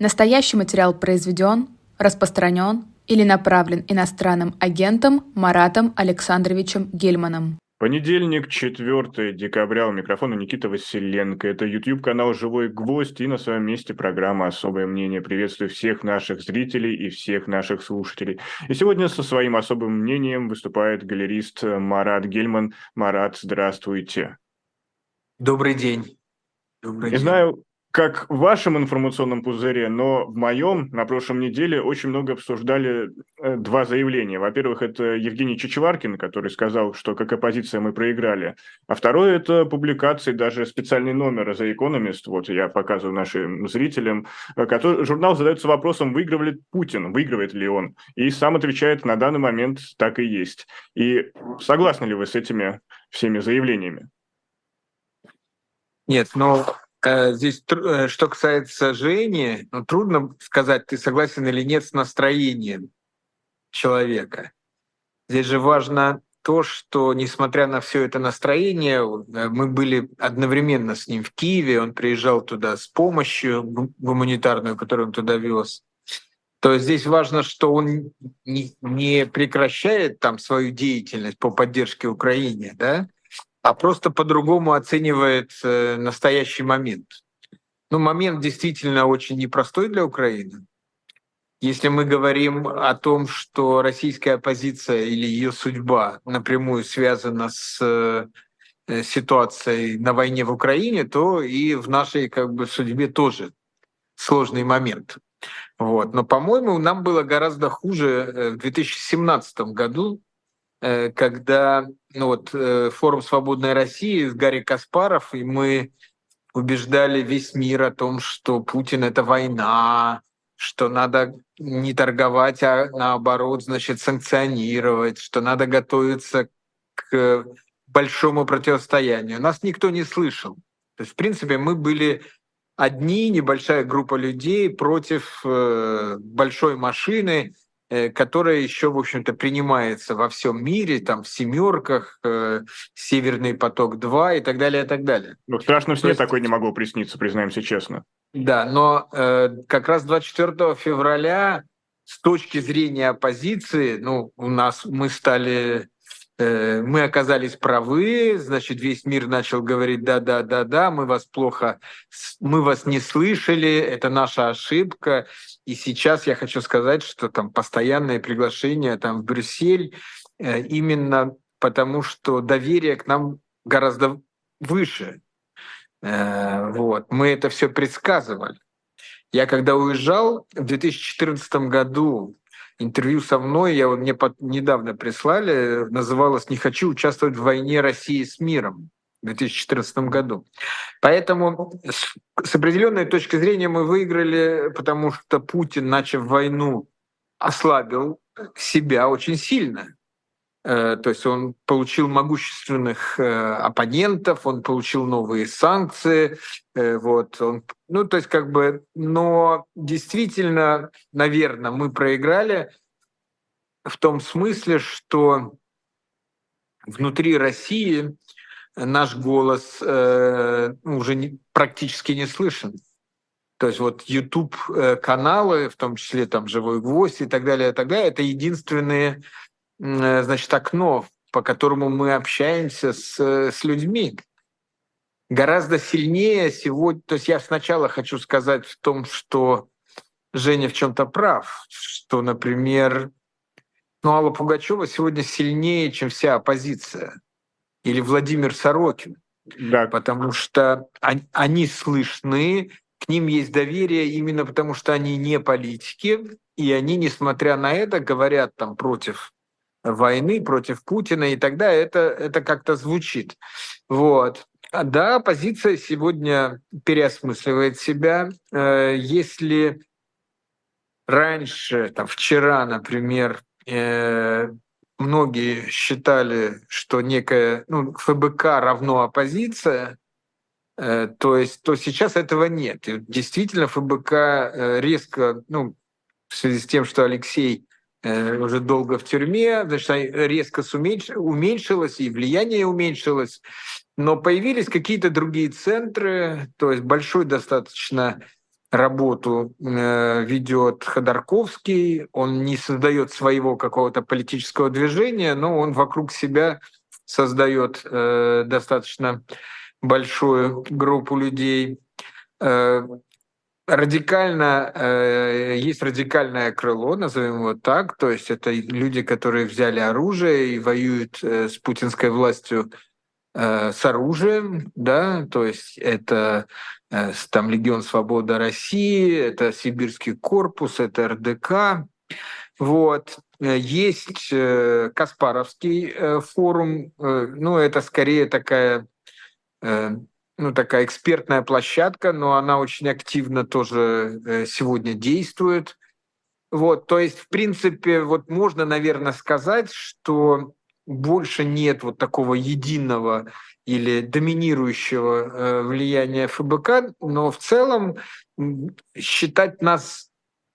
Настоящий материал произведен, распространен или направлен иностранным агентом Маратом Александровичем Гельманом. Понедельник, 4 декабря, у микрофона Никита Василенко. Это YouTube-канал «Живой гвоздь» и на своем месте программа «Особое мнение». Приветствую всех наших зрителей и всех наших слушателей. И сегодня со своим особым мнением выступает галерист Марат Гельман. Марат, здравствуйте. Добрый день. Добрый Не день. знаю, как в вашем информационном пузыре, но в моем на прошлом неделе очень много обсуждали э, два заявления. Во-первых, это Евгений Чичеваркин, который сказал, что как оппозиция мы проиграли. А второе – это публикации, даже специальный номер The Economist, вот я показываю нашим зрителям, э, который, журнал задается вопросом, выигрывает Путин, выигрывает ли он. И сам отвечает, на данный момент так и есть. И согласны ли вы с этими всеми заявлениями? Нет, но здесь, э, что касается Жени, ну, трудно сказать, ты согласен или нет с настроением человека. Здесь же важно то, что, несмотря на все это настроение, э, мы были одновременно с ним в Киеве, он приезжал туда с помощью гуманитарную, которую он туда вез. То есть здесь важно, что он не прекращает там свою деятельность по поддержке Украине, да, а просто по-другому оценивает э, настоящий момент. Ну, момент действительно очень непростой для Украины. Если мы говорим о том, что российская оппозиция или ее судьба напрямую связана с э, ситуацией на войне в Украине, то и в нашей как бы, судьбе тоже сложный момент. Вот. Но, по-моему, нам было гораздо хуже э, в 2017 году, Э, когда ну вот, э, форум «Свободной России» с Гарри Каспаров, и мы убеждали весь мир о том, что Путин — это война, что надо не торговать, а наоборот, значит, санкционировать, что надо готовиться к большому противостоянию. Нас никто не слышал. То есть, в принципе, мы были одни, небольшая группа людей против э, большой машины, Э, которая еще, в общем-то, принимается во всем мире, там в семерках, э, Северный поток-2 и так далее, и так далее. Ну, в страшном сне есть... такой не могло присниться, признаемся честно. Да, но э, как раз 24 февраля с точки зрения оппозиции, ну, у нас мы стали Э, мы оказались правы, значит, весь мир начал говорить, да-да-да-да, мы вас плохо, мы вас не слышали, это наша ошибка. И сейчас я хочу сказать, что там постоянное приглашение там в Брюссель э, именно потому, что доверие к нам гораздо выше. Э, вот. Мы это все предсказывали. Я когда уезжал в 2014 году интервью со мной, я мне под, недавно прислали, называлось «Не хочу участвовать в войне России с миром» в 2014 году. Поэтому с, с определенной точки зрения мы выиграли, потому что Путин, начав войну, ослабил себя очень сильно. Э, то есть он получил могущественных э, оппонентов, он получил новые санкции, э, вот он, ну то есть как бы, но действительно, наверное, мы проиграли в том смысле, что внутри России наш голос уже не, практически не слышен. То есть вот YouTube каналы, в том числе там «Живой гвоздь» и так далее, и так далее, это единственные Э, значит, окно, по которому мы общаемся с, с людьми. Гораздо сильнее сегодня, то есть я сначала хочу сказать в том, что Женя в чем-то прав, что, например, ну, Алла Пугачева сегодня сильнее, чем вся оппозиция. Или Владимир Сорокин. Да. Потому что они слышны, к ним есть доверие именно потому, что они не политики, и они, несмотря на это, говорят там против войны против Путина, и тогда это, это как-то звучит. Вот. Да, оппозиция сегодня переосмысливает себя. Э, если раньше, там, вчера, например, э, многие считали, что некая ну, ФБК равно оппозиция, э, то есть, то сейчас этого нет. И действительно, ФБК резко, ну, в связи с тем, что Алексей уже долго в тюрьме, значит, резко уменьшилось, и влияние уменьшилось. Но появились какие-то другие центры, то есть большой достаточно работу э, ведет Ходорковский, он не создает своего какого-то политического движения, но он вокруг себя создает э, достаточно большую группу людей. Э, радикально, э, есть радикальное крыло, назовем его так, то есть это люди, которые взяли оружие и воюют э, с путинской властью э, с оружием, да, то есть это э, там Легион Свобода России, это Сибирский корпус, это РДК, вот. Э, есть э, Каспаровский э, форум, ну, это скорее такая ну, такая экспертная площадка, но она очень активно тоже сегодня действует. Вот, то есть, в принципе, вот можно, наверное, сказать, что больше нет вот такого единого или доминирующего влияния ФБК, но в целом считать нас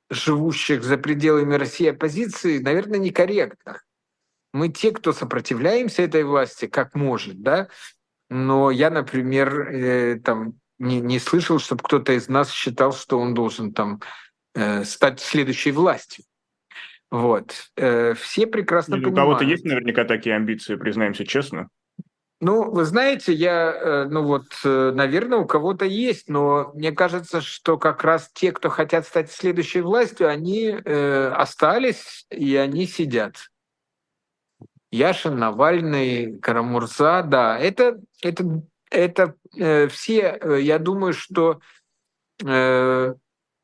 живущих за пределами России оппозиции, наверное, некорректно. Мы те, кто сопротивляемся этой власти, как может, да, но я, например, э, там не, не слышал, чтобы кто-то из нас считал, что он должен там э, стать следующей властью. Вот. Э, все прекрасно Или понимают. У кого-то есть наверняка такие амбиции, признаемся честно? Ну, вы знаете, я, э, ну вот, э, наверное, у кого-то есть, но мне кажется, что как раз те, кто хотят стать следующей властью, они э, остались и они сидят. Яшин, Навальный, Карамурза, да, это, это, это э, все, э, я думаю, что э,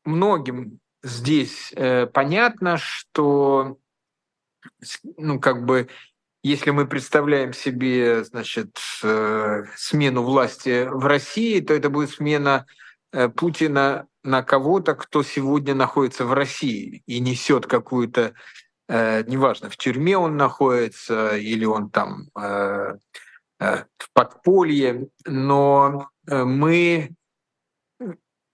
многим здесь э, понятно, что ну, как бы если мы представляем себе, значит, э, смену власти в России, то это будет смена э, Путина на кого-то, кто сегодня находится в России и несет какую-то, э, неважно, в тюрьме он находится или он там в подполье, но мы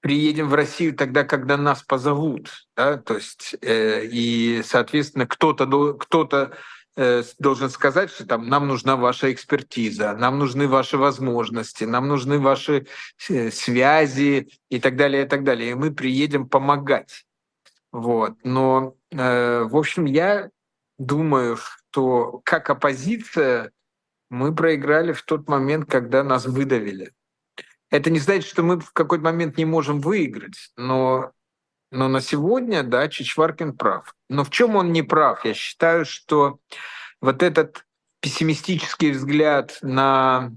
приедем в Россию тогда, когда нас позовут, да, то есть и, соответственно, кто-то кто-то Э, должен сказать, что там нам нужна ваша экспертиза, нам нужны ваши возможности, нам нужны ваши э, связи и так далее, и так далее. И мы приедем помогать. Вот. Но, э, в общем, я думаю, что как оппозиция мы проиграли в тот момент, когда нас выдавили. Это не значит, что мы в какой-то момент не можем выиграть, но но на сегодня, да, Чичваркин прав. Но в чем он не прав? Я считаю, что вот этот пессимистический взгляд на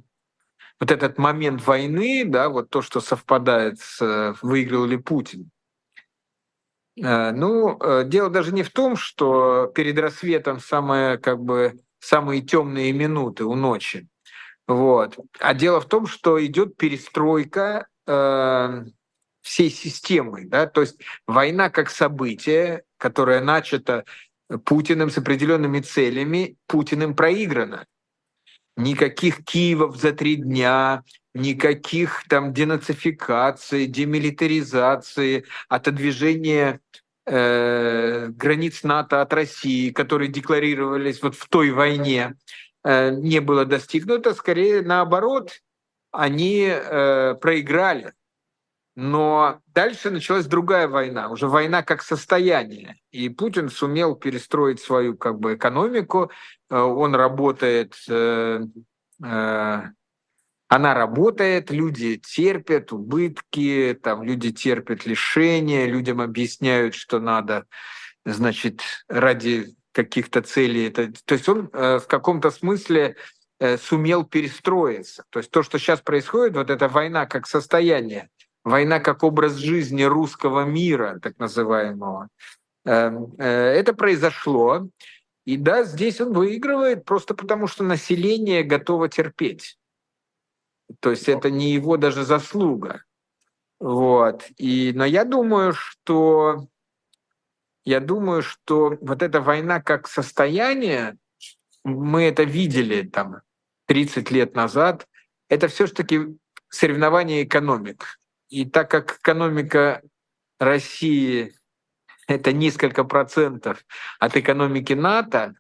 вот этот момент войны, да, вот то, что совпадает с выиграл ли Путин. Э, ну, э, дело даже не в том, что перед рассветом самые, как бы, самые темные минуты у ночи. Вот. А дело в том, что идет перестройка э, всей системой. Да? То есть война как событие, которое начато Путиным с определенными целями, Путиным проиграна. Никаких Киевов за три дня, никаких там денацификации, демилитаризации, отодвижения э, границ НАТО от России, которые декларировались вот в той войне, э, не было достигнуто. Скорее наоборот, они э, проиграли. Но дальше началась другая война, уже война как состояние. И Путин сумел перестроить свою как бы, экономику. Э, он работает, э, э, она работает, люди терпят убытки, там, люди терпят лишения, людям объясняют, что надо, значит, ради каких-то целей. Это, то есть он в каком-то смысле сумел перестроиться. То есть то, что сейчас происходит, вот эта война как состояние, война как образ жизни русского мира, так называемого. Эм, э, это произошло. И да, здесь он выигрывает просто потому, что население готово терпеть. То есть это не его даже заслуга. Вот. И, но я думаю, что я думаю, что вот эта война как состояние, мы это видели там 30 лет назад, это все-таки соревнование экономик. И так как экономика России — это несколько процентов от экономики НАТО,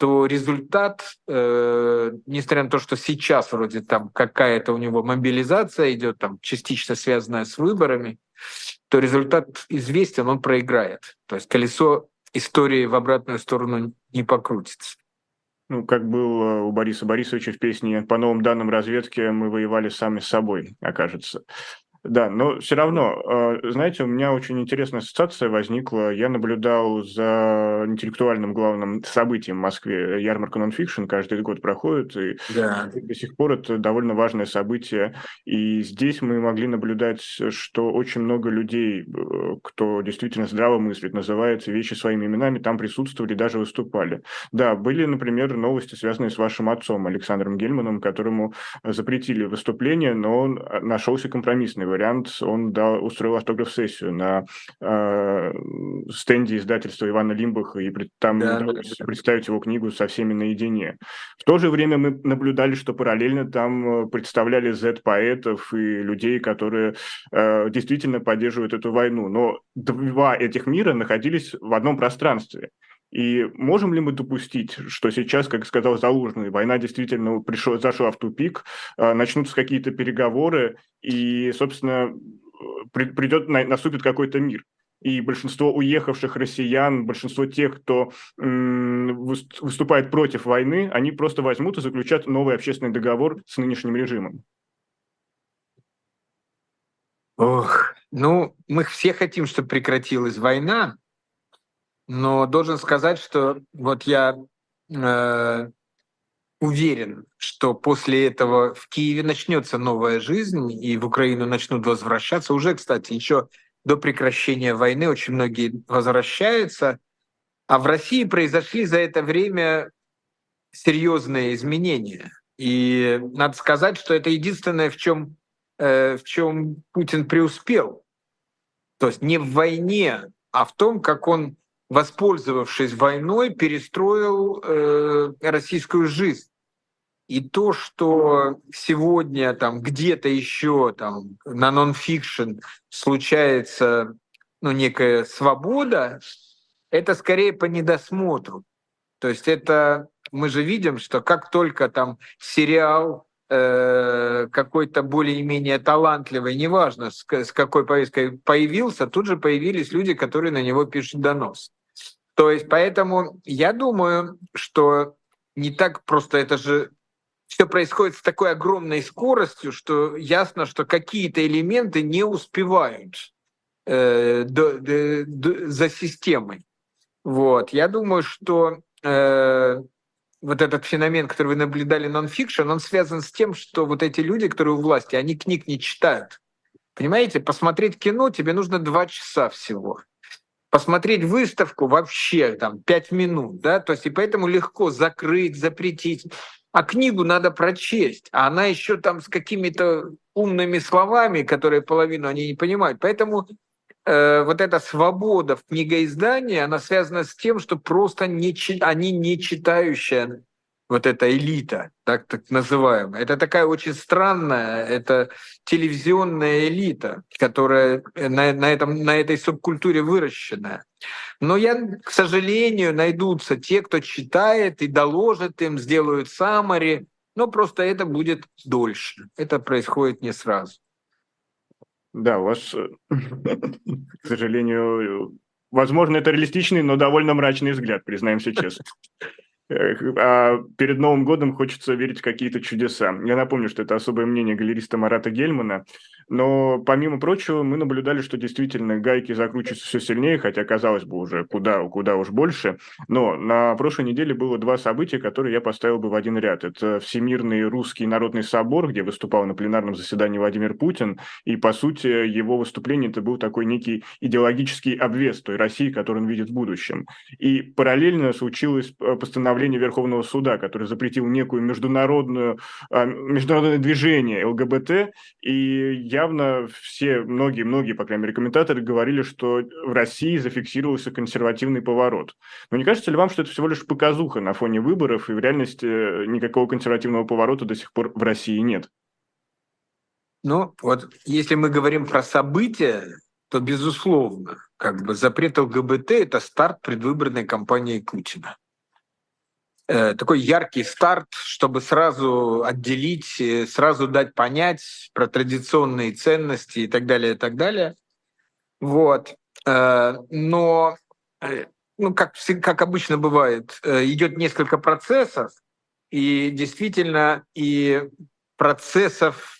то результат, э, несмотря на то, что сейчас вроде там какая-то у него мобилизация идет, там частично связанная с выборами, то результат известен, он проиграет. То есть колесо истории в обратную сторону не покрутится. Ну, как был у Бориса Борисовича в песне «По новым данным разведки мы воевали сами с собой», окажется. Да, но все равно, э, знаете, у меня очень интересная ассоциация возникла. Я наблюдал за интеллектуальным главным событием в Москве. Ярмарка нонфикшн каждый год проходит, и да. до сих пор это довольно важное событие. И здесь мы могли наблюдать, что очень много людей, э, кто действительно здраво мыслит, называет вещи своими именами, там присутствовали, даже выступали. Да, были, например, новости, связанные с вашим отцом Александром Гельманом, которому запретили выступление, но он э, нашелся компромиссный вариант, он дал, устроил автограф-сессию на э, стенде издательства Ивана Лимбаха, и там да, удалось да. представить его книгу со всеми наедине. В то же время мы наблюдали, что параллельно там э, представляли Z-поэтов и людей, которые э, действительно поддерживают эту войну. Но два этих мира находились в одном пространстве. И можем ли мы допустить, что сейчас, как сказал Залужный, война действительно пришел, зашла в тупик, а, начнутся какие-то переговоры, и, собственно, придет, наступит какой-то мир? и большинство уехавших россиян, большинство тех, кто выступает против войны, они просто возьмут и заключат новый общественный договор с нынешним режимом. Ох, ну, мы все хотим, чтобы прекратилась война, но должен сказать, что вот я э, уверен, что после этого в Киеве начнется новая жизнь, и в Украину начнут возвращаться. Уже, кстати, еще до прекращения войны очень многие возвращаются. А в России произошли за это время серьезные изменения. И надо сказать, что это единственное, в чем, э, в чем Путин преуспел. То есть не в войне, а в том, как он воспользовавшись войной, перестроил э, российскую жизнь. И то, что сегодня там где-то еще там на нонфикшн случается ну, некая свобода, это скорее по недосмотру. То есть это мы же видим, что как только там сериал э, какой-то более-менее талантливый, неважно с, с какой повесткой появился, тут же появились люди, которые на него пишут донос. То есть поэтому я думаю, что не так просто это же все происходит с такой огромной скоростью, что ясно, что какие-то элементы не успевают э, до, до, до, за системой. Вот. Я думаю, что э, вот этот феномен, который вы наблюдали нон-фикшн, он связан с тем, что вот эти люди, которые у власти, они книг не читают. Понимаете, посмотреть кино тебе нужно два часа всего посмотреть выставку вообще там пять минут, да, то есть и поэтому легко закрыть, запретить. А книгу надо прочесть, а она еще там с какими-то умными словами, которые половину они не понимают. Поэтому э, вот эта свобода в книгоиздании, она связана с тем, что просто не, они не читающая вот эта элита, так, так называемая. Это такая очень странная, это телевизионная элита, которая на, на, этом, на этой субкультуре выращенная. Но я, к сожалению, найдутся те, кто читает и доложит им, сделают саммари, но просто это будет дольше. Это происходит не сразу. Да, у вас, к сожалению, возможно, это реалистичный, но довольно мрачный взгляд, признаемся честно. А перед Новым годом хочется верить в какие-то чудеса. Я напомню, что это особое мнение галериста Марата Гельмана. Но, помимо прочего, мы наблюдали, что действительно гайки закручиваются все сильнее, хотя, казалось бы, уже куда, куда уж больше. Но на прошлой неделе было два события, которые я поставил бы в один ряд. Это Всемирный русский народный собор, где выступал на пленарном заседании Владимир Путин. И, по сути, его выступление это был такой некий идеологический обвес той России, которую он видит в будущем. И параллельно случилось э, постановление Верховного суда, которое запретил некую международную, а, международное движение ЛГБТ. И явно все, многие-многие, по крайней мере, комментаторы говорили, что в России зафиксировался консервативный поворот. Но не кажется ли вам, что это всего лишь показуха на фоне выборов, и в реальности э, никакого консервативного поворота до сих пор в России нет? Ну, вот если мы говорим про события, то, безусловно, как бы запрет ЛГБТ – это старт предвыборной кампании Путина. Э, такой яркий старт, чтобы сразу отделить, э, сразу дать понять про традиционные ценности и так далее, и так далее. Вот. Э, но, ну, как, как обычно бывает, идет несколько процессов, и действительно и процессов,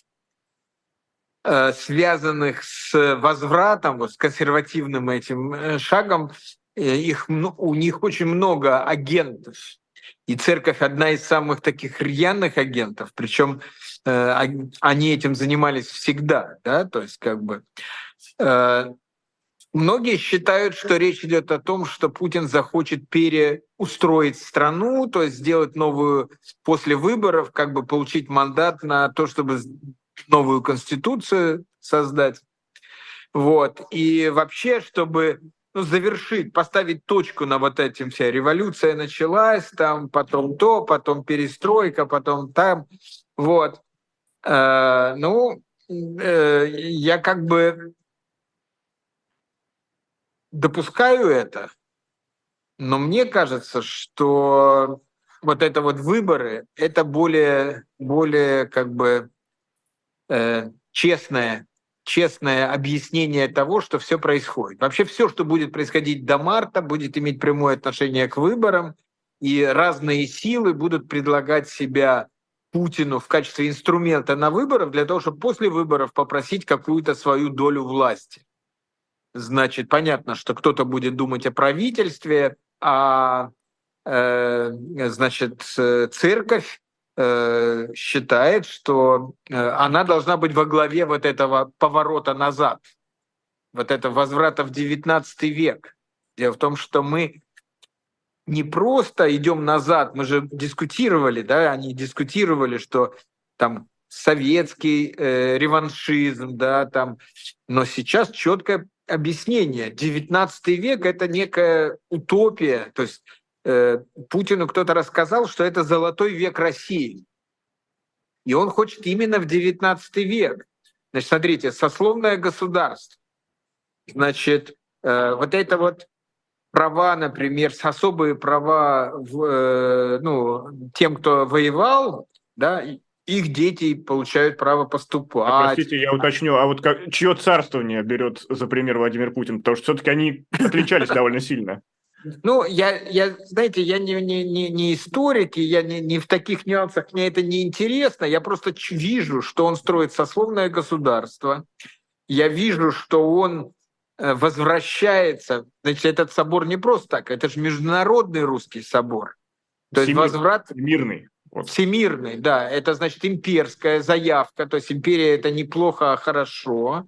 связанных с возвратом, вот, с консервативным этим шагом, их, ну, у них очень много агентов. И церковь одна из самых таких рьяных агентов, причем э, они этим занимались всегда, да, то есть как бы э, Многие считают, что речь идет о том, что Путин захочет переустроить страну, то есть сделать новую после выборов, как бы получить мандат на то, чтобы новую конституцию создать. Вот. И вообще, чтобы ну, завершить, поставить точку на вот этим вся революция началась, там потом то, потом перестройка, потом там. Вот. Э, ну, э, я как бы допускаю это, но мне кажется, что вот это вот выборы, это более, более как бы э, честное, честное объяснение того, что все происходит. Вообще все, что будет происходить до марта, будет иметь прямое отношение к выборам, и разные силы будут предлагать себя Путину в качестве инструмента на выборах для того, чтобы после выборов попросить какую-то свою долю власти. Значит, понятно, что кто-то будет думать о правительстве, а э, значит, церковь э, считает, что э, она должна быть во главе вот этого поворота назад, вот этого возврата в XIX век. Дело в том, что мы не просто идем назад, мы же дискутировали, да, они дискутировали, что там советский э, реваншизм, да, там, но сейчас четкое объяснение. 19 век – это некая утопия. То есть э, Путину кто-то рассказал, что это золотой век России. И он хочет именно в 19 век. Значит, смотрите, сословное государство. Значит, э, вот это вот права, например, особые права в, э, ну, тем, кто воевал, да, их дети получают право поступать. А, простите, я уточню, а вот как, чье царствование берет за пример Владимир Путин? Потому что все-таки они отличались довольно сильно. Ну, я, я, знаете, я не, не, не, не историк, и я не, не в таких нюансах, мне это не интересно. Я просто вижу, что он строит сословное государство. Я вижу, что он э, возвращается. Значит, этот собор не просто так, это же международный русский собор. То есть возврат... Мирный. Вот. Всемирный, да, это значит имперская заявка, то есть империя это неплохо, а хорошо.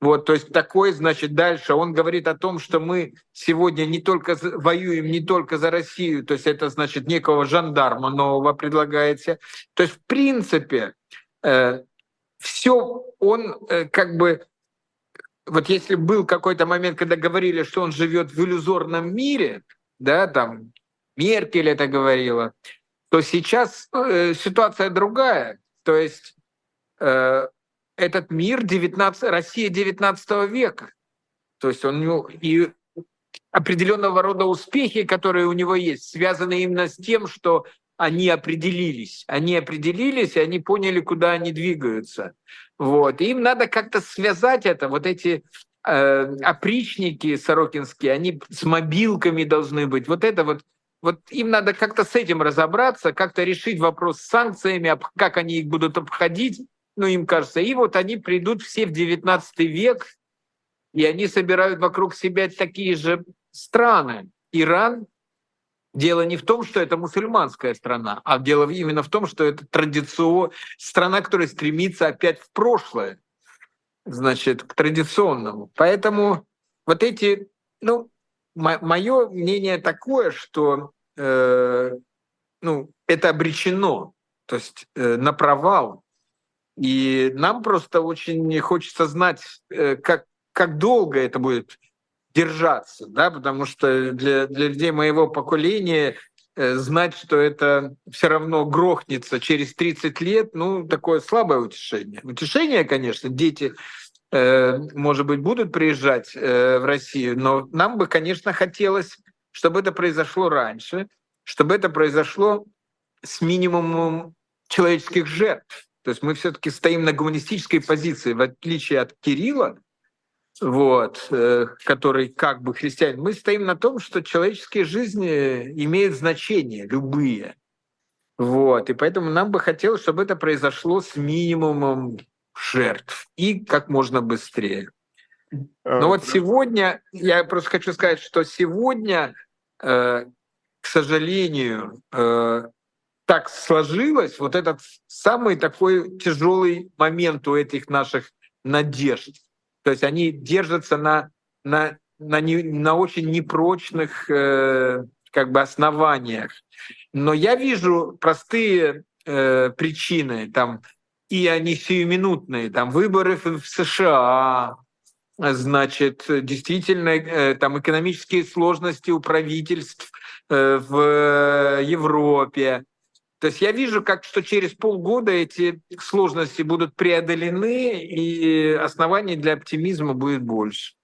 Вот, то есть такой, значит, дальше он говорит о том, что мы сегодня не только воюем не только за Россию, то есть это значит некого жандарма нового предлагаете. То есть в принципе э, все он э, как бы вот если был какой-то момент, когда говорили, что он живет в иллюзорном мире, да, там Меркель это говорила, то сейчас э, ситуация другая. То есть э, этот мир 19, Россия 19 века. То есть он и определенного рода успехи, которые у него есть, связаны именно с тем, что они определились. Они определились, и они поняли, куда они двигаются. Вот. Им надо как-то связать это. Вот эти э, опричники сорокинские, они с мобилками должны быть. Вот это вот вот им надо как-то с этим разобраться, как-то решить вопрос с санкциями, как они их будут обходить, ну, им кажется. И вот они придут все в 19 век, и они собирают вокруг себя такие же страны. Иран Дело не в том, что это мусульманская страна, а дело именно в том, что это традицион... страна, которая стремится опять в прошлое, значит, к традиционному. Поэтому вот эти, ну, мое мнение такое, что э, ну, это обречено, то есть э, на провал. И нам просто очень хочется знать, э, как, как долго это будет держаться, да, потому что для, для людей моего поколения э, знать, что это все равно грохнется через 30 лет, ну, такое слабое утешение. Утешение, конечно, дети Э, может быть, будут приезжать в Россию, но нам бы, конечно, хотелось, чтобы это произошло раньше, чтобы это произошло с минимумом человеческих жертв. То есть мы все-таки стоим на гуманистической позиции, в отличие от Кирилла, вот, э, который как бы христианин, мы стоим на том, что человеческие жизни имеют значение, любые. Вот, и поэтому нам бы хотелось, чтобы это произошло с минимумом жертв и как можно быстрее. Но вот сегодня, я просто хочу сказать, что сегодня, э, к сожалению, э, так сложилось, вот этот самый такой тяжелый момент у этих наших надежд. То есть они держатся на, на, на, не, на очень непрочных э, как бы основаниях. Но я вижу простые э, причины, там, и они сиюминутные, там, выборы в США, значит, действительно, э, там, экономические сложности у правительств э, в Европе, то есть я вижу, как что через полгода эти сложности будут преодолены, и оснований для оптимизма будет больше.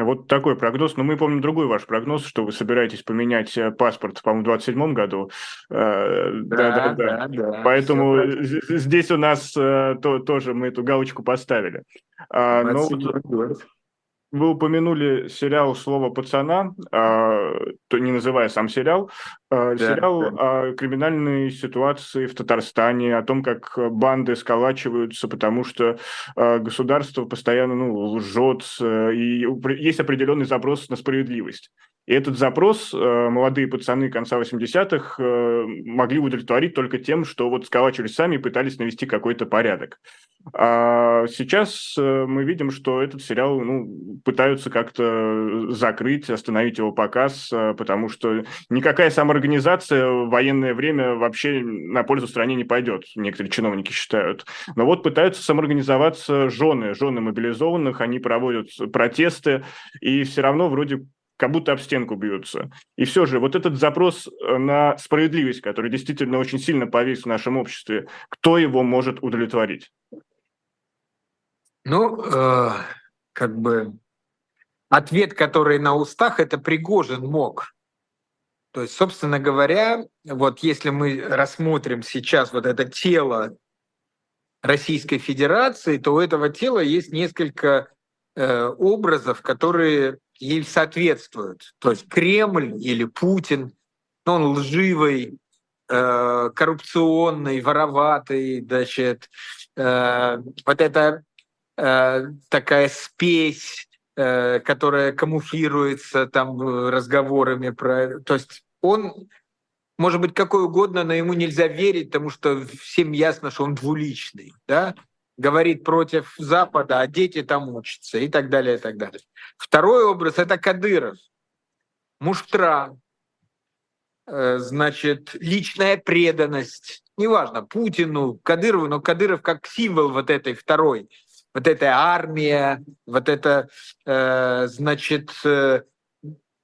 Вот такой прогноз. Но мы помним другой ваш прогноз, что вы собираетесь поменять э, паспорт, по-моему, в 27 году. Э, да, да, да. да, Поэтому здесь у нас э, то, тоже мы эту галочку поставили. А, но вот, вы упомянули сериал «Слово пацана», а, то не называя сам сериал, да, сериал да. о криминальной ситуации в Татарстане, о том, как банды сколачиваются, потому что а, государство постоянно ну, лжет, и есть определенный запрос на справедливость. И этот запрос э, молодые пацаны конца 80-х э, могли удовлетворить только тем, что вот сколачивались сами и пытались навести какой-то порядок. А сейчас э, мы видим, что этот сериал ну, пытаются как-то закрыть, остановить его показ, потому что никакая самоорганизация в военное время вообще на пользу стране не пойдет, некоторые чиновники считают. Но вот пытаются самоорганизоваться жены, жены мобилизованных, они проводят протесты, и все равно вроде как будто об стенку бьются. И все же вот этот запрос э, на справедливость, который действительно очень сильно повис в нашем обществе, кто его может удовлетворить? Ну, э, как бы ответ, который на устах, это Пригожин мог. То есть, собственно говоря, вот если мы рассмотрим сейчас вот это тело Российской Федерации, то у этого тела есть несколько э, образов, которые ей соответствуют. То есть Кремль или Путин, он лживый, э, коррупционный, вороватый, значит, э, вот это э, такая спесь, э, которая камуфлируется там разговорами про... То есть он может быть какой угодно, но ему нельзя верить, потому что всем ясно, что он двуличный. Да? говорит против Запада, а дети там учатся и так далее, и так далее. Второй образ – это Кадыров, муштра, э, значит, личная преданность, неважно, Путину, Кадырову, но Кадыров как символ вот этой второй, вот эта армия, вот это, э, значит, э,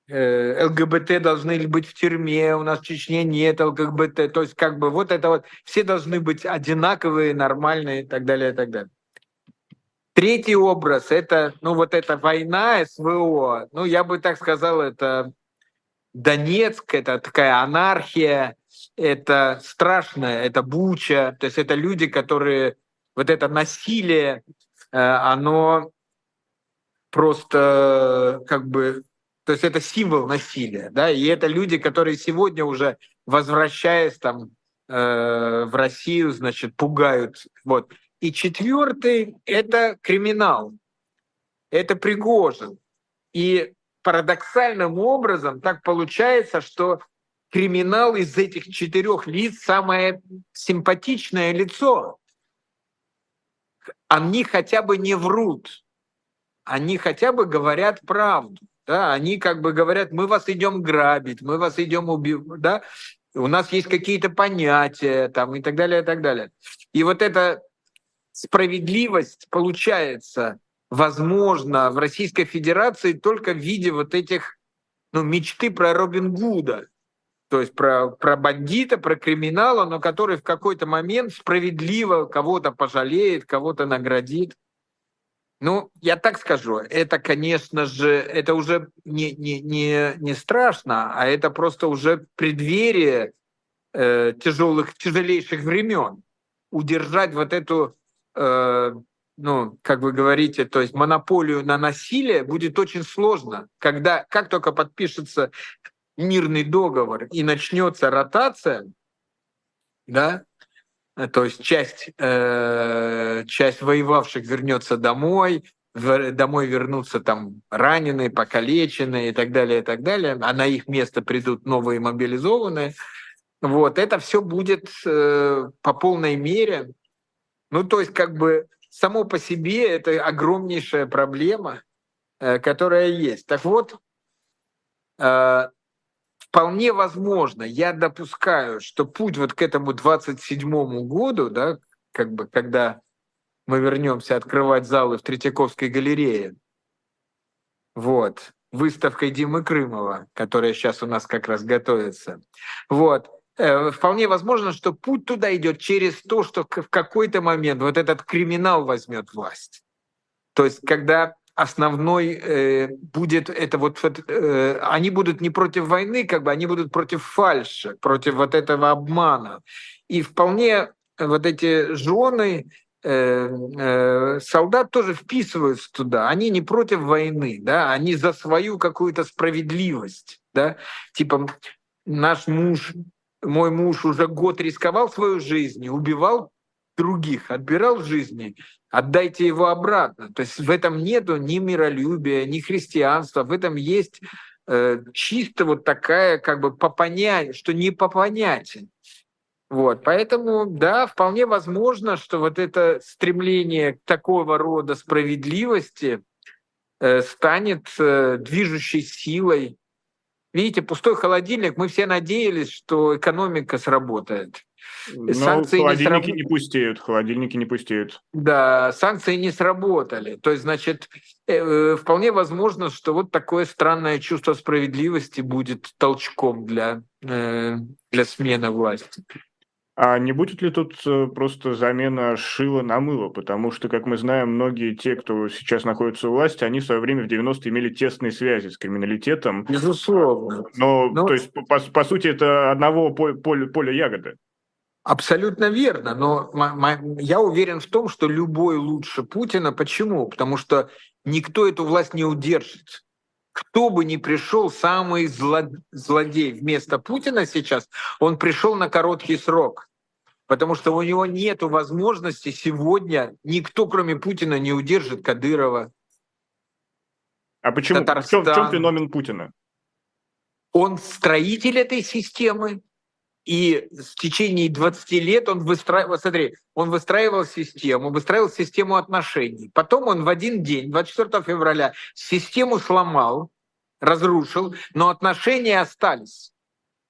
Э, ЛГБТ должны быть в тюрьме, у нас в Чечне нет ЛГБТ. То есть как бы вот это вот, все должны быть одинаковые, нормальные и так далее, и так далее. Третий образ – это, ну, вот эта война СВО, ну, я бы так сказал, это Донецк, это такая анархия, это страшное, это буча, то есть это люди, которые, вот это насилие, оно просто как бы то есть это символ насилия, да, и это люди, которые сегодня уже, возвращаясь там э, в Россию, значит, пугают. Вот. И четвертый – это криминал, это Пригожин. И парадоксальным образом так получается, что криминал из этих четырех лиц самое симпатичное лицо. Они хотя бы не врут, они хотя бы говорят правду. Да, они как бы говорят, мы вас идем грабить, мы вас идем убивать, да, у нас есть какие-то понятия там и так далее, и так далее. И вот эта справедливость получается, возможно, в Российской Федерации только в виде вот этих ну, мечты про Робин Гуда, то есть про, про бандита, про криминала, но который в какой-то момент справедливо кого-то пожалеет, кого-то наградит. Ну, я так скажу, это, конечно же, это уже не, не, не, не страшно, а это просто уже преддверие э, тяжелых, тяжелейших времен. Удержать вот эту э, ну, как вы говорите, то есть монополию на насилие будет очень сложно, когда, как только подпишется мирный договор и начнется ротация, да, то есть часть, э, часть воевавших вернется домой, домой вернутся там раненые, покалеченные и так далее, и так далее, а на их место придут новые мобилизованные. Вот, это все будет э, по полной мере. Ну, то есть, как бы само по себе это огромнейшая проблема, э, которая есть. Так вот, э, вполне возможно, я допускаю, что путь вот к этому 27 году, да, как бы, когда мы вернемся открывать залы в Третьяковской галерее. Вот. Выставкой Димы Крымова, которая сейчас у нас как раз готовится. Вот. Э, вполне возможно, что путь туда идет через то, что в какой-то момент вот этот криминал возьмет власть. То есть, когда основной э, будет это вот, э, они будут не против войны, как бы они будут против фальши, против вот этого обмана. И вполне вот эти жены Э, э, солдат тоже вписываются туда. Они не против войны, да, они за свою какую-то справедливость, да. Типа наш муж, мой муж уже год рисковал свою жизнь, убивал других, отбирал жизни, отдайте его обратно. То есть в этом нету ни миролюбия, ни христианства, в этом есть э, чисто вот такая как бы по понятию, что не по понятию. Вот, поэтому, да, вполне возможно, что вот это стремление к такого рода справедливости э, станет э, движущей силой. Видите, пустой холодильник, мы все надеялись, что экономика сработает. Но санкции холодильники не, сраб... не пустеют, холодильники не пустеют. Да, санкции не сработали. То есть, значит, э, э, вполне возможно, что вот такое странное чувство справедливости будет толчком для, э, для смены власти. А не будет ли тут просто замена шила на мыло? Потому что, как мы знаем, многие те, кто сейчас находится у власти, они в свое время в 90-е имели тесные связи с криминалитетом. Безусловно. Но, Но... то есть, по, по сути, это одного поля, поля ягоды. Абсолютно верно, но я уверен в том, что любой лучше Путина. Почему? Потому что никто эту власть не удержит. Кто бы ни пришел, самый злодей вместо Путина сейчас, он пришел на короткий срок потому что у него нет возможности сегодня, никто, кроме Путина, не удержит Кадырова. А почему? Татарстан. В чем, в чем феномен Путина? Он строитель этой системы, и в течение 20 лет он выстраивал, смотри, он выстраивал систему, выстраивал систему отношений. Потом он в один день, 24 февраля, систему сломал, разрушил, но отношения остались.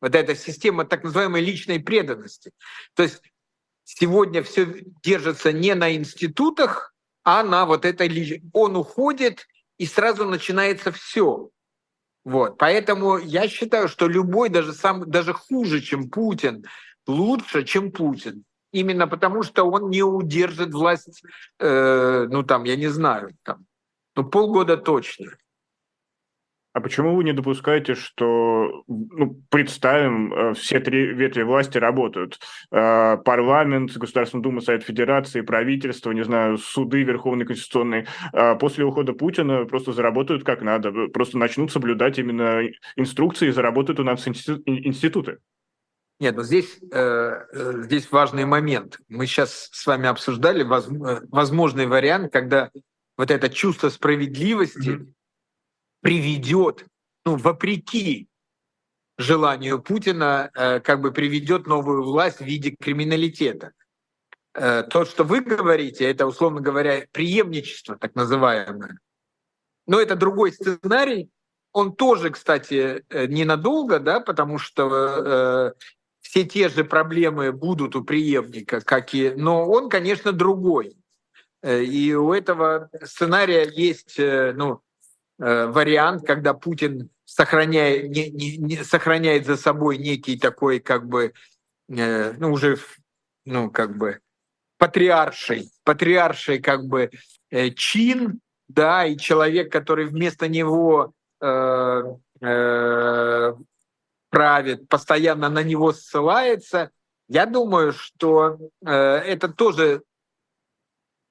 Вот эта система так называемой личной преданности. То есть сегодня все держится не на институтах, а на вот этой... Он уходит, и сразу начинается все. Вот. Поэтому я считаю, что любой, даже, сам, даже хуже, чем Путин, лучше, чем Путин. Именно потому, что он не удержит власть, э, ну там, я не знаю, там, ну полгода точно. А почему вы не допускаете, что, ну, представим, э, все три ветви власти работают? Э, парламент, Государственная Дума, Совет Федерации, правительство, не знаю, суды Верховный Конституционный. Э, после ухода Путина просто заработают как надо, просто начнут соблюдать именно инструкции и заработают у нас институты. Нет, но здесь, здесь важный момент. Мы сейчас с вами обсуждали возможный вариант, когда вот это чувство справедливости mm-hmm приведет, ну, вопреки желанию Путина, э, как бы приведет новую власть в виде криминалитета. Э, то, что вы говорите, это, условно говоря, преемничество, так называемое. Но это другой сценарий. Он тоже, кстати, э, ненадолго, да, потому что все те же проблемы будут у преемника, как и... Но он, конечно, другой. И у этого сценария есть, ну, вариант, когда Путин сохраняет, не, не, не, сохраняет за собой некий такой как бы, э, ну уже, ну как бы патриарший, патриарший как бы э, чин, да, и человек, который вместо него э, э, правит, постоянно на него ссылается, я думаю, что э, это тоже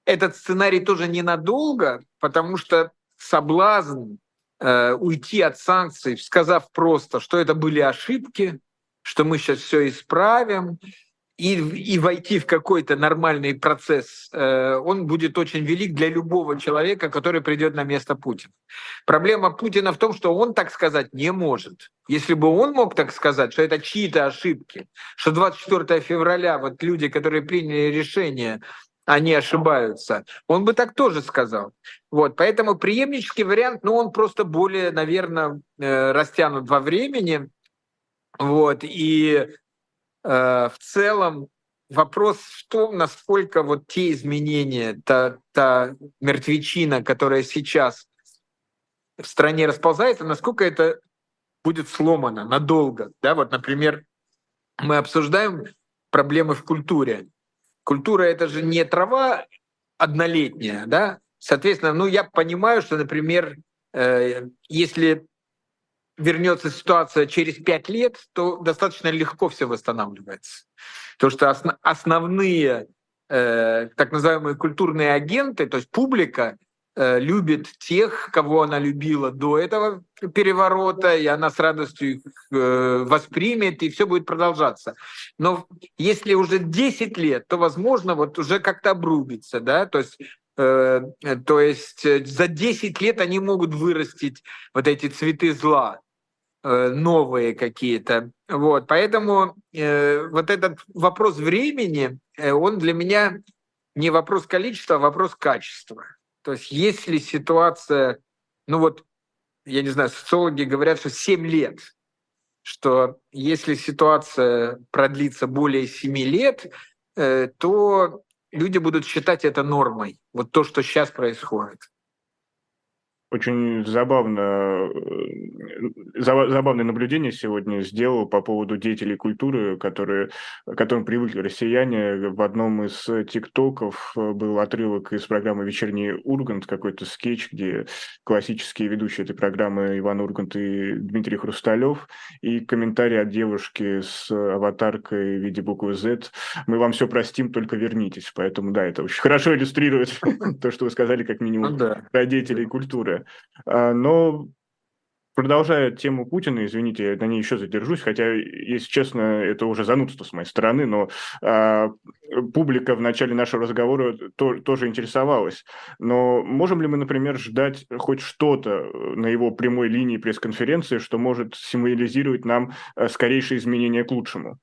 этот сценарий тоже ненадолго, потому что соблазн э, уйти от санкций, сказав просто, что это были ошибки, что мы сейчас все исправим, и, и войти в какой-то нормальный процесс, э, он будет очень велик для любого человека, который придет на место Путина. Проблема Путина в том, что он так сказать не может. Если бы он мог так сказать, что это чьи-то ошибки, что 24 февраля вот люди, которые приняли решение, они ошибаются, он бы так тоже сказал. Вот, поэтому преемнический вариант, ну, он просто более, наверное, э, растянут во времени, вот, и Э, в целом вопрос в том, насколько вот те изменения, та, та мертвечина, которая сейчас в стране расползается, насколько это будет сломано надолго. Да, вот, например, мы обсуждаем проблемы в культуре. Культура — это же не трава однолетняя, да? Соответственно, ну, я понимаю, что, например, э, если вернется ситуация через пять лет, то достаточно легко все восстанавливается. Потому что осно- основные э, так называемые культурные агенты, то есть публика, любит тех, кого она любила до этого переворота, и она с радостью их э, воспримет, и все будет продолжаться. Но если уже 10 лет, то, возможно, вот уже как-то обрубится, да, то есть э, то есть э, за 10 лет они могут вырастить вот эти цветы зла. Э, новые какие-то. Вот, поэтому э, вот этот вопрос времени, э, он для меня не вопрос количества, а вопрос качества. То есть если ситуация, ну вот, я не знаю, социологи говорят, что 7 лет, что если ситуация продлится более 7 лет, э, то люди будут считать это нормой. Вот то, что сейчас происходит очень забавно, э, забавное наблюдение сегодня сделал по поводу деятелей культуры, которые, к которым привыкли россияне. В одном из тиктоков э, был отрывок из программы «Вечерний Ургант», какой-то скетч, где классические ведущие этой программы Иван Ургант и Дмитрий Хрусталев, и комментарий от девушки с аватаркой в виде буквы Z. «Мы вам все простим, только вернитесь». Поэтому, да, это очень хорошо иллюстрирует то, что вы сказали, как минимум, ну про деятелей культуры. А, но продолжая тему Путина, извините, я на ней еще задержусь, хотя, если честно, это уже занудство с моей стороны, но э, публика в начале нашего разговора то, тоже интересовалась. Но можем ли мы, например, ждать хоть что-то на его прямой линии пресс-конференции, что может символизировать нам э, скорейшее изменение к лучшему?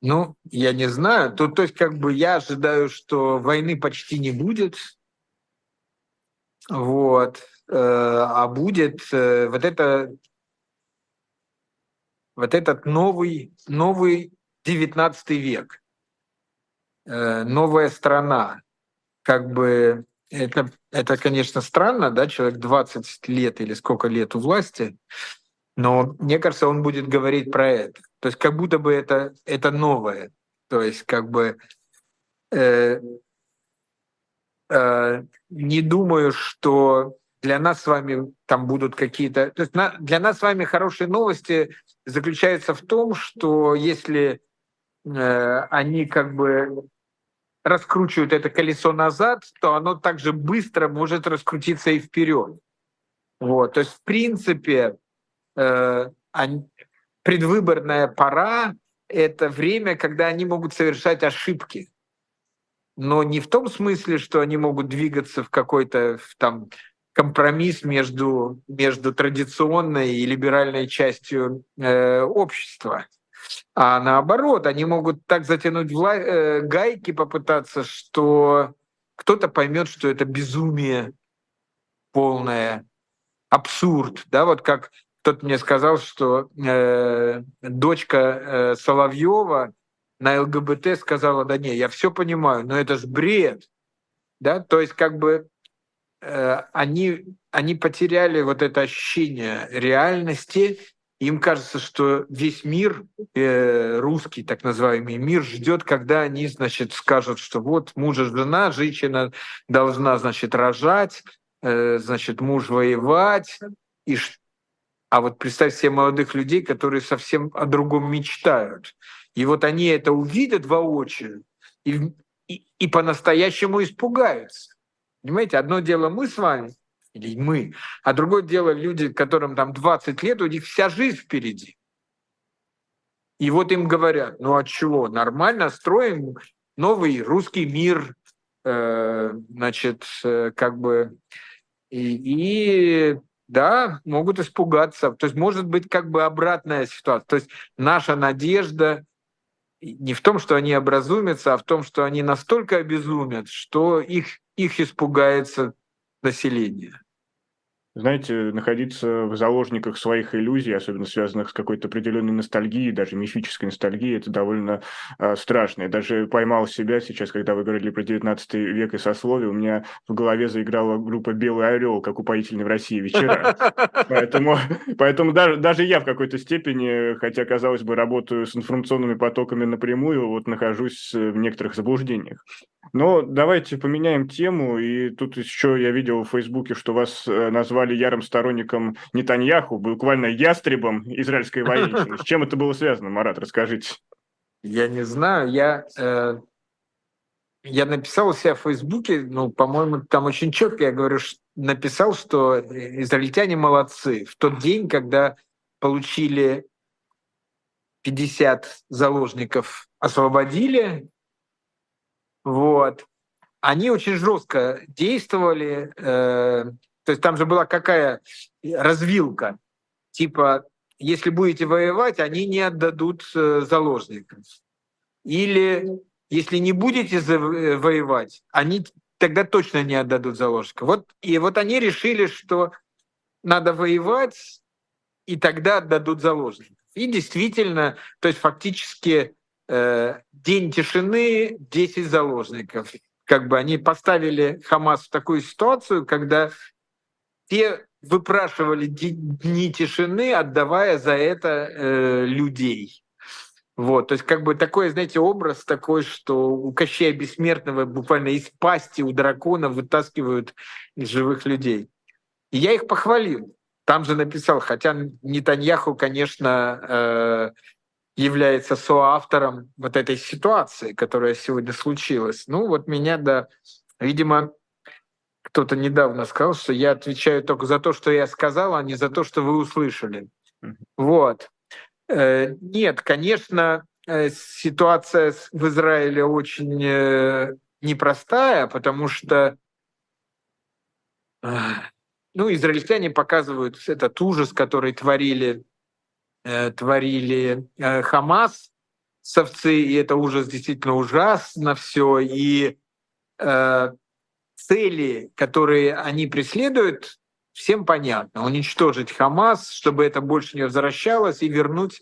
Ну, я не знаю. То, то есть, как бы я ожидаю, что войны почти не будет. Вот. Э, а будет э, вот это вот этот новый, новый 19 век, э, новая страна. Как бы это, это, конечно, странно, да, человек 20 лет или сколько лет у власти, но мне кажется, он будет говорить про это. То есть как будто бы это, это новое. То есть как бы э, э, не думаю, что для нас с вами там будут какие-то... То есть на, для нас с вами хорошие новости заключаются в том, что если э, они как бы раскручивают это колесо назад, то оно также быстро может раскрутиться и вперед. Вот. То есть, в принципе, э, предвыборная пора — это время, когда они могут совершать ошибки. Но не в том смысле, что они могут двигаться в какой-то там компромисс между, между традиционной и либеральной частью э, общества. А наоборот, они могут так затянуть вла- э, гайки, попытаться, что кто-то поймет, что это безумие полное, абсурд, да, вот как кто-то мне сказал, что э, дочка э, Соловьева на ЛГБТ сказала, да не, я все понимаю, но это же бред. Да? То есть как бы э, они, они потеряли вот это ощущение реальности, им кажется, что весь мир, э, русский так называемый мир, ждет, когда они, значит, скажут, что вот муж и жена, женщина должна, значит, рожать, э, значит, муж воевать, и а вот представь себе молодых людей, которые совсем о другом мечтают. И вот они это увидят воочию, и, и, и по-настоящему испугаются. Понимаете, одно дело мы с вами, или мы, а другое дело люди, которым там 20 лет, у них вся жизнь впереди. И вот им говорят, ну а чего, нормально, строим новый русский мир, э, значит, э, как бы, и, и да, могут испугаться. То есть может быть как бы обратная ситуация. То есть наша надежда не в том, что они образумятся, а в том, что они настолько обезумят, что их, их испугается население знаете, находиться в заложниках своих иллюзий, особенно связанных с какой-то определенной ностальгией, даже мифической ностальгией, это довольно э, страшно. Я даже поймал себя сейчас, когда вы говорили про 19 век и сословие, у меня в голове заиграла группа «Белый орел», как упоительный в России вечера. Поэтому, поэтому даже, даже я в какой-то степени, хотя, казалось бы, работаю с информационными потоками напрямую, вот нахожусь в некоторых заблуждениях. Но давайте поменяем тему. И тут еще я видел в Фейсбуке, что вас э, назвали ярым сторонником Нетаньяху, буквально ястребом израильской войны. С чем это было связано, Марат, расскажите. Я не знаю. Я, э, я написал у себя в Фейсбуке, ну, по-моему, там очень четко я говорю, что, написал, что израильтяне молодцы. В тот день, когда получили 50 заложников, освободили, вот. Они очень жестко действовали. Э, то есть там же была какая развилка. Типа, если будете воевать, они не отдадут э, заложников. Или если не будете э, воевать, они тогда точно не отдадут заложников. Вот, и вот они решили, что надо воевать, и тогда отдадут заложников. И действительно, то есть фактически Э, день тишины, 10 заложников. Как бы они поставили Хамас в такую ситуацию, когда те выпрашивали дни тишины, отдавая за это э, людей. Вот, то есть как бы такой, знаете, образ такой, что у Кощея Бессмертного буквально из пасти у дракона вытаскивают живых людей. И я их похвалил. Там же написал, хотя Нетаньяху, конечно, э, является соавтором вот этой ситуации, которая сегодня случилась. Ну вот меня, да, видимо, кто-то недавно сказал, что я отвечаю только за то, что я сказал, а не за то, что вы услышали. Вот. Э, нет, конечно, э, ситуация в Израиле очень э, непростая, потому что ну, израильтяне показывают этот ужас, который творили творили Хамас, совцы, и это ужас действительно ужасно все. И э, цели, которые они преследуют, всем понятно. Уничтожить Хамас, чтобы это больше не возвращалось, и вернуть,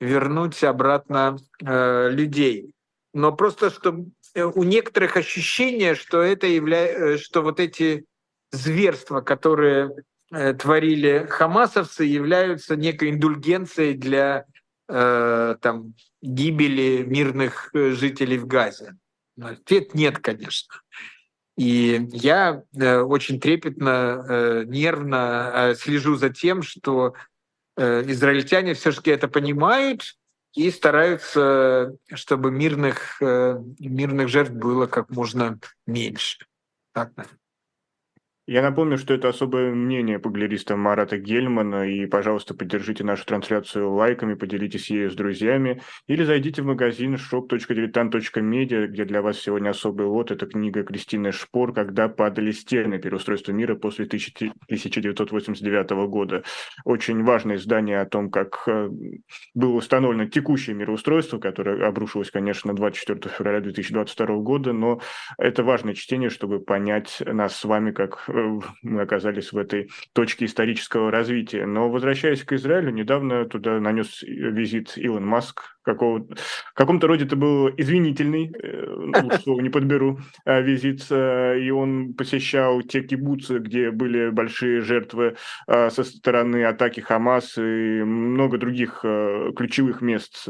вернуть обратно э, людей. Но просто что э, у некоторых ощущение, что это является, что вот эти зверства, которые Э, творили хамасовцы, являются некой индульгенцией для э, там, гибели мирных э, жителей в Газе? Ответ нет, конечно. И я э, очень трепетно, э, нервно э, слежу за тем, что израильтяне все-таки это понимают и стараются, чтобы мирных, мирных жертв было как можно меньше. Так, наверное. Я напомню, что это особое мнение пуглериста Марата Гельмана, и, пожалуйста, поддержите нашу трансляцию лайками, поделитесь ею с друзьями, или зайдите в магазин shop.diletant.media, где для вас сегодня особый лот. Это книга Кристины Шпор «Когда падали стены. Переустройство мира после 1989 года». Очень важное издание о том, как э, было установлено текущее мироустройство, которое обрушилось, конечно, 24 февраля 2022 года, но это важное чтение, чтобы понять нас с вами как э, мы оказались в этой точке исторического развития. Но возвращаясь к Израилю, недавно туда нанес визит Илон Маск, какого, в каком-то роде это был извинительный, э, лучше слова не подберу, э, визит, э, и он посещал те кибуцы, где были большие жертвы со стороны атаки Хамас и много других ключевых мест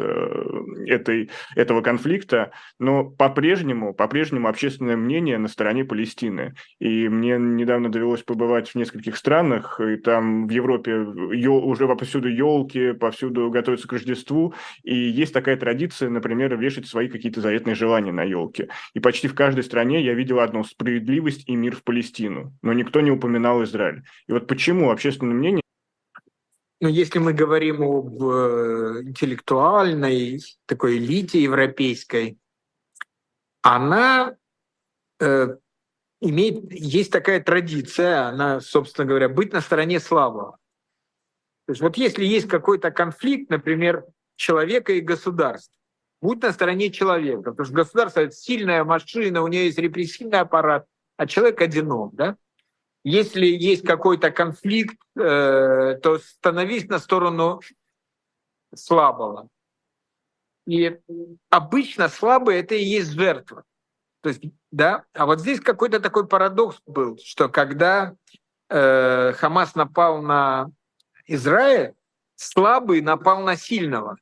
этой, этого конфликта, но по-прежнему, по-прежнему общественное мнение на стороне Палестины. И мне недавно недавно довелось побывать в нескольких странах, и там в Европе ел, уже повсюду елки, повсюду готовятся к Рождеству, и есть такая традиция, например, вешать свои какие-то заветные желания на елке. И почти в каждой стране я видел одну справедливость и мир в Палестину, но никто не упоминал Израиль. И вот почему общественное мнение ну, если мы говорим об э, интеллектуальной такой элите европейской, она э, имеет, есть такая традиция, она, собственно говоря, быть на стороне слабого. То есть вот если есть какой-то конфликт, например, человека и государства, будь на стороне человека, потому что государство — это сильная машина, у нее есть репрессивный аппарат, а человек одинок, да? Если есть какой-то конфликт, э, то становись на сторону слабого. И обычно слабый это и есть жертва. То есть, да, а вот здесь какой-то такой парадокс был, что когда э, Хамас напал на Израиль, слабый напал на сильного.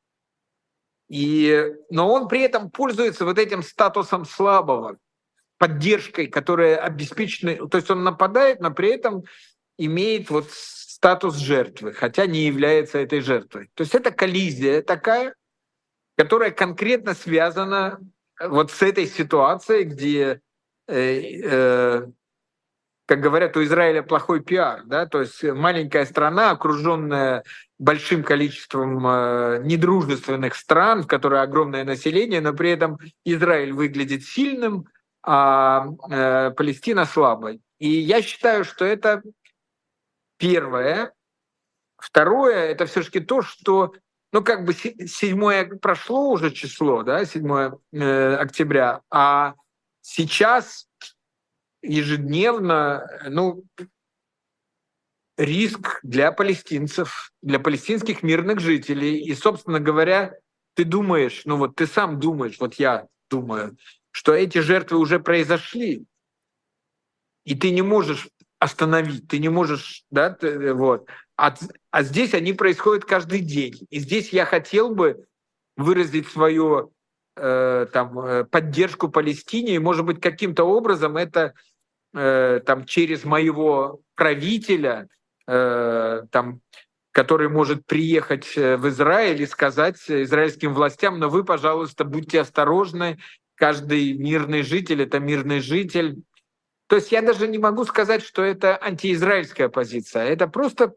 И, но он при этом пользуется вот этим статусом слабого поддержкой, которая обеспечена, то есть он нападает, но при этом имеет вот статус жертвы, хотя не является этой жертвой. То есть это коллизия такая, которая конкретно связана вот с этой ситуацией, где, э, э, как говорят, у Израиля плохой пиар, да, то есть маленькая страна, окруженная большим количеством э, недружественных стран, в которой огромное население, но при этом Израиль выглядит сильным, а э, Палестина слабой. И я считаю, что это первое. Второе, это все-таки то, что, ну, как бы седьмое прошло уже число, да, 7 э, октября, а сейчас ежедневно, ну, риск для палестинцев, для палестинских мирных жителей. И, собственно говоря, ты думаешь, ну вот ты сам думаешь, вот я думаю, что эти жертвы уже произошли, и ты не можешь остановить, ты не можешь, да, ты, э, вот. А, а здесь они происходят каждый день. И здесь я хотел бы выразить свою э, там, э, поддержку Палестине, и, может быть, каким-то образом это э, там, через моего правителя, э, там, который может приехать э, в Израиль и сказать израильским властям, но вы, пожалуйста, будьте осторожны, каждый мирный житель — это мирный житель. То есть я даже не могу сказать, что это антиизраильская позиция. Это просто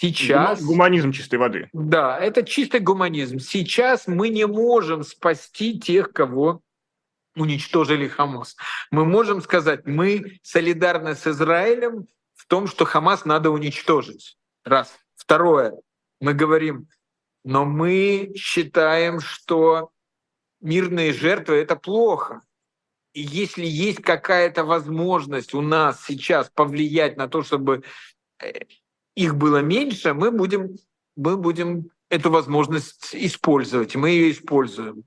сейчас... Гуманизм чистой воды. Да, это чистый гуманизм. Сейчас мы не можем спасти тех, кого уничтожили Хамас. Мы можем сказать, мы солидарны с Израилем в том, что Хамас надо уничтожить. Раз. Второе. Мы говорим, но мы считаем, что мирные жертвы — это плохо. И если есть какая-то возможность у нас сейчас повлиять на то, чтобы э, их было меньше, мы будем, мы будем эту возможность использовать, мы ее используем.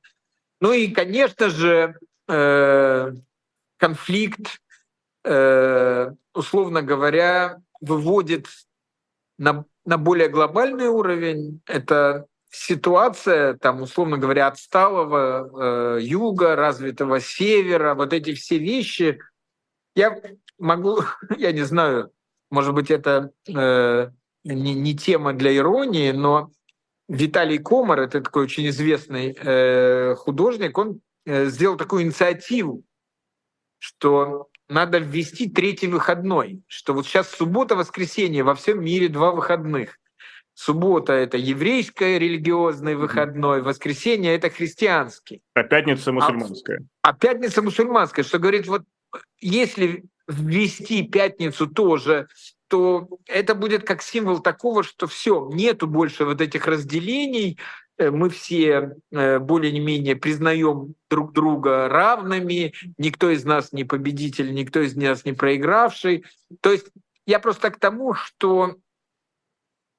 Ну и, конечно же, э, конфликт, э, условно говоря, выводит на, на более глобальный уровень. Это ситуация, там, условно говоря, отсталого э, юга, развитого севера, вот эти все вещи, я могу, я не знаю, может быть, это э, не, не тема для иронии, но Виталий Комар, это такой очень известный э, художник, он э, сделал такую инициативу, что надо ввести третий выходной, что вот сейчас суббота-воскресенье, во всем мире два выходных. Суббота – это еврейское религиозный выходной, воскресенье – это христианский. А пятница – мусульманская. А, а пятница – мусульманская, что говорит, вот если ввести пятницу тоже, то это будет как символ такого, что все, нету больше вот этих разделений, э, мы все э, более-менее признаем друг друга равными, никто из нас не победитель, никто из нас не проигравший. То есть я просто к тому, что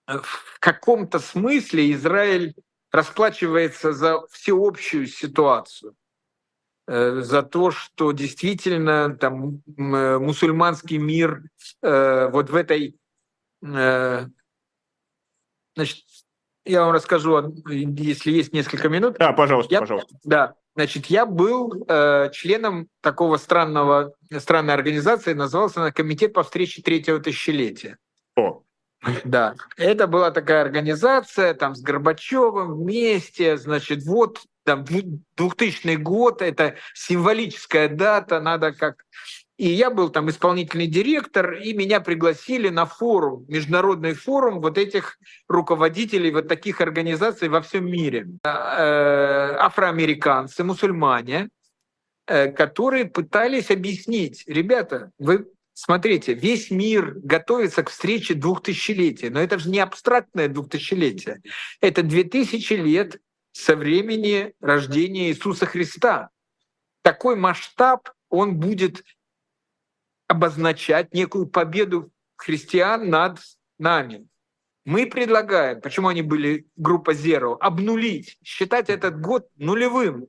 в каком-то смысле Израиль расплачивается за всеобщую ситуацию, э, за то, что действительно там э, мусульманский мир э, вот в этой, значит, я вам расскажу, если есть несколько минут. Да, пожалуйста, я, пожалуйста. Да, Значит, я был э, членом такого странного, странной организации, назывался она Комитет по встрече третьего тысячелетия. О. Да, это была такая организация, там с Горбачевым вместе, значит, вот там 2000 год, это символическая дата, надо как и я был там исполнительный директор, и меня пригласили на форум, международный форум вот этих руководителей вот таких организаций во всем мире. Э, афроамериканцы, мусульмане, э, которые пытались объяснить, ребята, вы смотрите, весь мир готовится к встрече двухтысячелетия, но это же не абстрактное двухтысячелетие, это две тысячи лет со времени рождения Иисуса Христа. Такой масштаб он будет обозначать некую победу христиан над нами. Мы предлагаем, почему они были группа Zero, обнулить, считать этот год нулевым,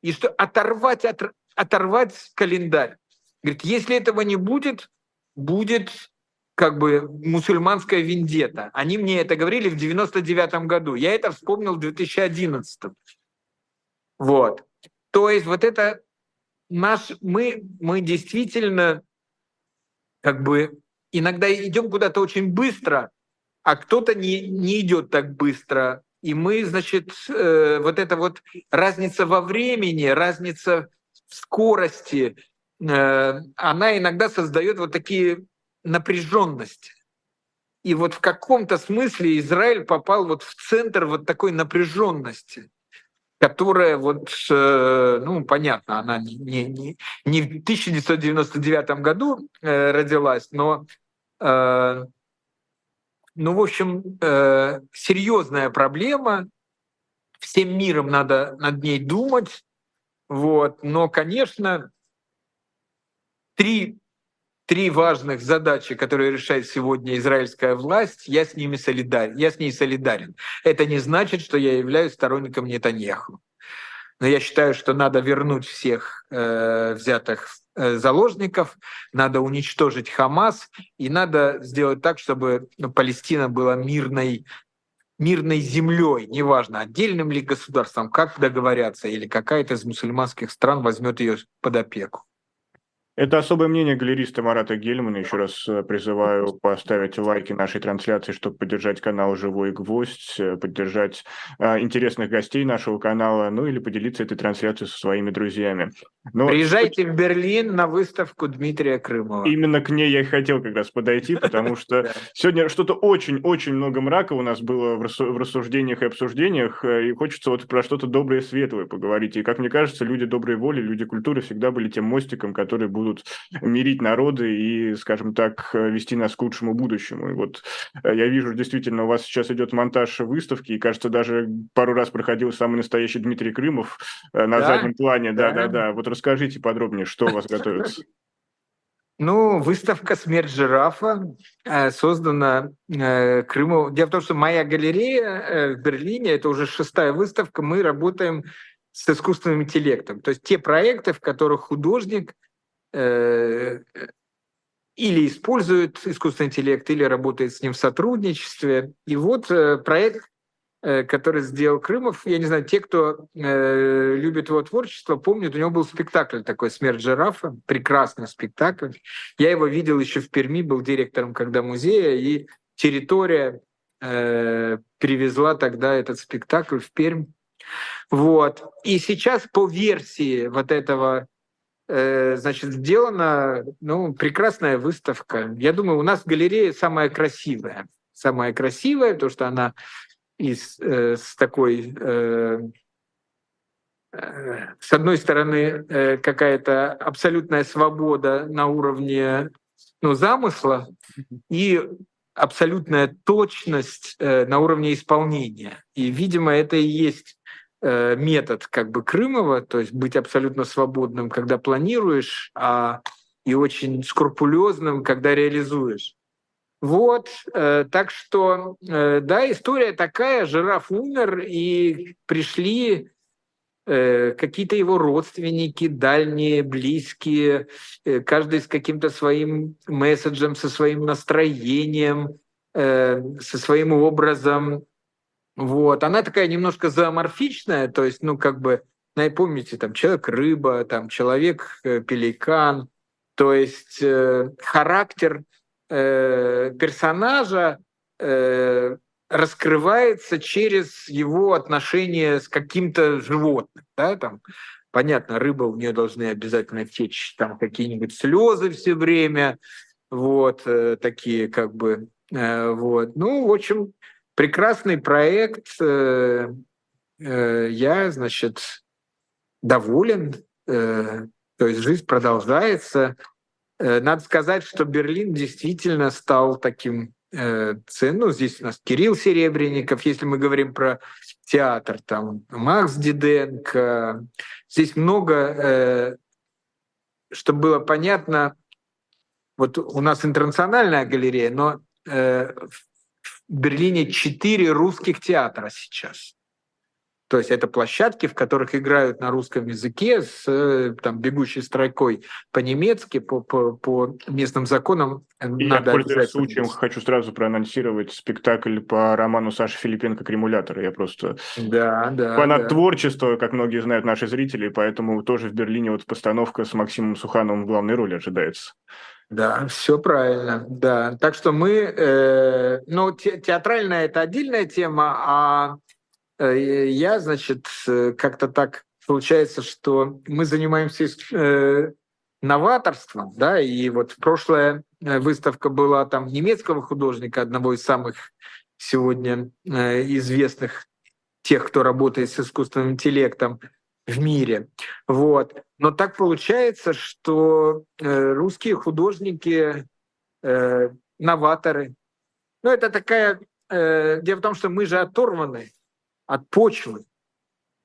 и что оторвать, от, оторвать календарь. Говорит, если этого не будет, будет как бы мусульманская вендета. Они мне это говорили в 99 году. Я это вспомнил в 2011. Вот. То есть вот это наш, мы, мы действительно как бы иногда идем куда-то очень быстро, а кто-то не, не идет так быстро. И мы, значит, э, вот эта вот разница во времени, разница в скорости, э, она иногда создает вот такие напряженности. И вот в каком-то смысле Израиль попал вот в центр вот такой напряженности которая вот, э, ну, понятно, она не, не, не в 1999 году э, родилась, но, э, ну, в общем, серьезная проблема, всем миром надо над ней думать, вот, но, конечно, три три важных задачи, которые решает сегодня израильская власть, я с ними солидарен. Я с ней солидарен. Это не значит, что я являюсь сторонником Нетаньяху. Но я считаю, что надо вернуть всех э, взятых э, заложников, надо уничтожить Хамас, и надо сделать так, чтобы ну, Палестина была мирной мирной землей, неважно, отдельным ли государством, как договорятся, или какая-то из мусульманских стран возьмет ее под опеку. Это особое мнение галериста Марата Гельмана. Еще раз э, призываю поставить лайки нашей трансляции, чтобы поддержать канал «Живой гвоздь», э, поддержать э, интересных гостей нашего канала, ну или поделиться этой трансляцией со своими друзьями. Но... Приезжайте в Берлин на выставку Дмитрия Крымова. Именно к ней я и хотел как раз подойти, потому что сегодня что-то очень-очень много мрака у нас было в рассуждениях и обсуждениях, и хочется вот про что-то доброе и светлое поговорить. И, как мне кажется, люди доброй воли, люди культуры всегда были тем мостиком, который будет будут мирить народы и, скажем так, вести нас к лучшему будущему. И вот э, я вижу, действительно, у вас сейчас идет монтаж выставки, и, кажется, даже пару раз проходил самый настоящий Дмитрий Крымов э, на да? заднем плане. Да-да-да. Вот расскажите подробнее, что у вас готовится. Ну, выставка «Смерть жирафа» э, создана Крымом. Дело в том, что моя галерея в Берлине, это уже шестая выставка, мы работаем с искусственным интеллектом. То есть те проекты, в которых художник Э, или использует искусственный интеллект, или работает с ним в сотрудничестве. И вот э, проект, э, который сделал Крымов, я не знаю, те, кто любит его творчество, помнят, у него был спектакль такой «Смерть жирафа», прекрасный спектакль. Я его видел еще в Перми, был директором когда музея, и территория привезла тогда этот спектакль в Пермь. Вот. И сейчас по версии вот этого Э, значит, сделана ну, прекрасная выставка. Я думаю, у нас в галерее самая красивая. Самая красивая, то что она из, э, с такой, э, э, с одной стороны, э, какая-то абсолютная свобода на уровне ну, замысла и абсолютная точность э, на уровне исполнения. И, видимо, это и есть Э, метод как бы Крымова, то есть быть абсолютно свободным, когда планируешь, а и очень скрупулезным, когда реализуешь. Вот, э, так что, э, да, история такая, жираф умер, и пришли э, какие-то его родственники, дальние, близкие, э, каждый с каким-то своим месседжем, со своим настроением, э, со своим образом, вот. Она такая немножко зооморфичная, то есть, ну, как бы помните, там человек-рыба, там человек-пеликан, то есть э, характер э, персонажа э, раскрывается через его отношение с каким-то животным, да, там, понятно, рыба у нее должны обязательно течь там какие-нибудь слезы все время, вот э, такие как бы, э, вот, ну, в общем, прекрасный проект, э, э, я, значит, доволен, э, то есть жизнь продолжается. Надо сказать, что Берлин действительно стал таким э, ну, здесь у нас Кирилл Серебренников, если мы говорим про театр, там Макс Диденко. Здесь много, чтобы было понятно, вот у нас интернациональная галерея, но в Берлине четыре русских театра сейчас. То есть это площадки, в которых играют на русском языке с э, там, бегущей строкой по-немецки, по, по, по местным законам. И я, пользуясь случаем, хочу сразу проанонсировать спектакль по роману Саши Филипенко «Кремулятор». Я просто да, да, фанат да. творчества, как многие знают наши зрители, поэтому тоже в Берлине вот постановка с Максимом Сухановым в главной роли ожидается. Да, все правильно, да. Так что мы, э, ну, те, театральная это отдельная тема, а Э, я, значит, э, как-то так получается, что мы занимаемся э, новаторством, да, и вот прошлая выставка была там немецкого художника, одного из самых сегодня известных тех, кто работает с искусственным интеллектом в мире. Вот. Но так получается, что русские художники новаторы. Ну, это такая... Дело в том, что мы же оторваны от почвы,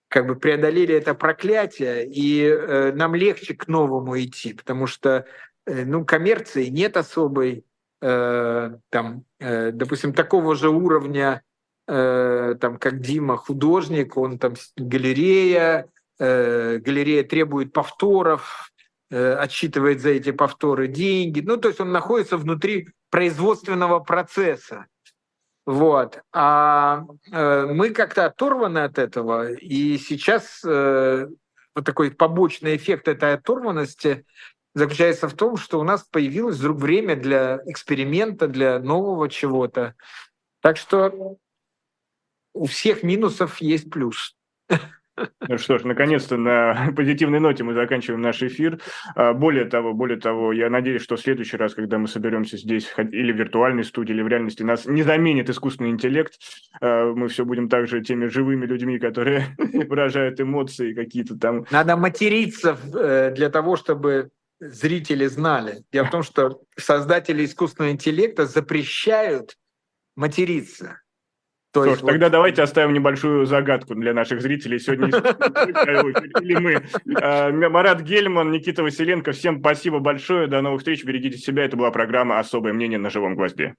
как бы преодолели это проклятие, и э, нам легче к новому идти, потому что э, ну, коммерции нет особой, э, там, э, допустим, такого же уровня, э, там, как Дима, художник, он там галерея, э, галерея требует повторов, э, отсчитывает за эти повторы деньги. Ну, то есть он находится внутри производственного процесса. Вот. А э, мы как-то оторваны от этого, и сейчас э, вот такой побочный эффект этой оторванности заключается в том, что у нас появилось вдруг время для эксперимента, для нового чего-то. Так что у всех минусов есть плюс. Ну что ж, наконец-то на позитивной ноте мы заканчиваем наш эфир. А, более того, более того, я надеюсь, что в следующий раз, когда мы соберемся здесь или в виртуальной студии, или в реальности, нас не заменит искусственный интеллект. А, мы все будем также теми живыми людьми, которые выражают эмоции какие-то там. Надо материться э, для того, чтобы зрители знали. Дело в том, что создатели искусственного интеллекта запрещают материться. То Что ж, вот... тогда давайте оставим небольшую загадку для наших зрителей сегодня. Или мы. А, Марат Гельман, Никита Василенко. Всем спасибо большое. До новых встреч. Берегите себя. Это была программа «Особое мнение на живом гвозде».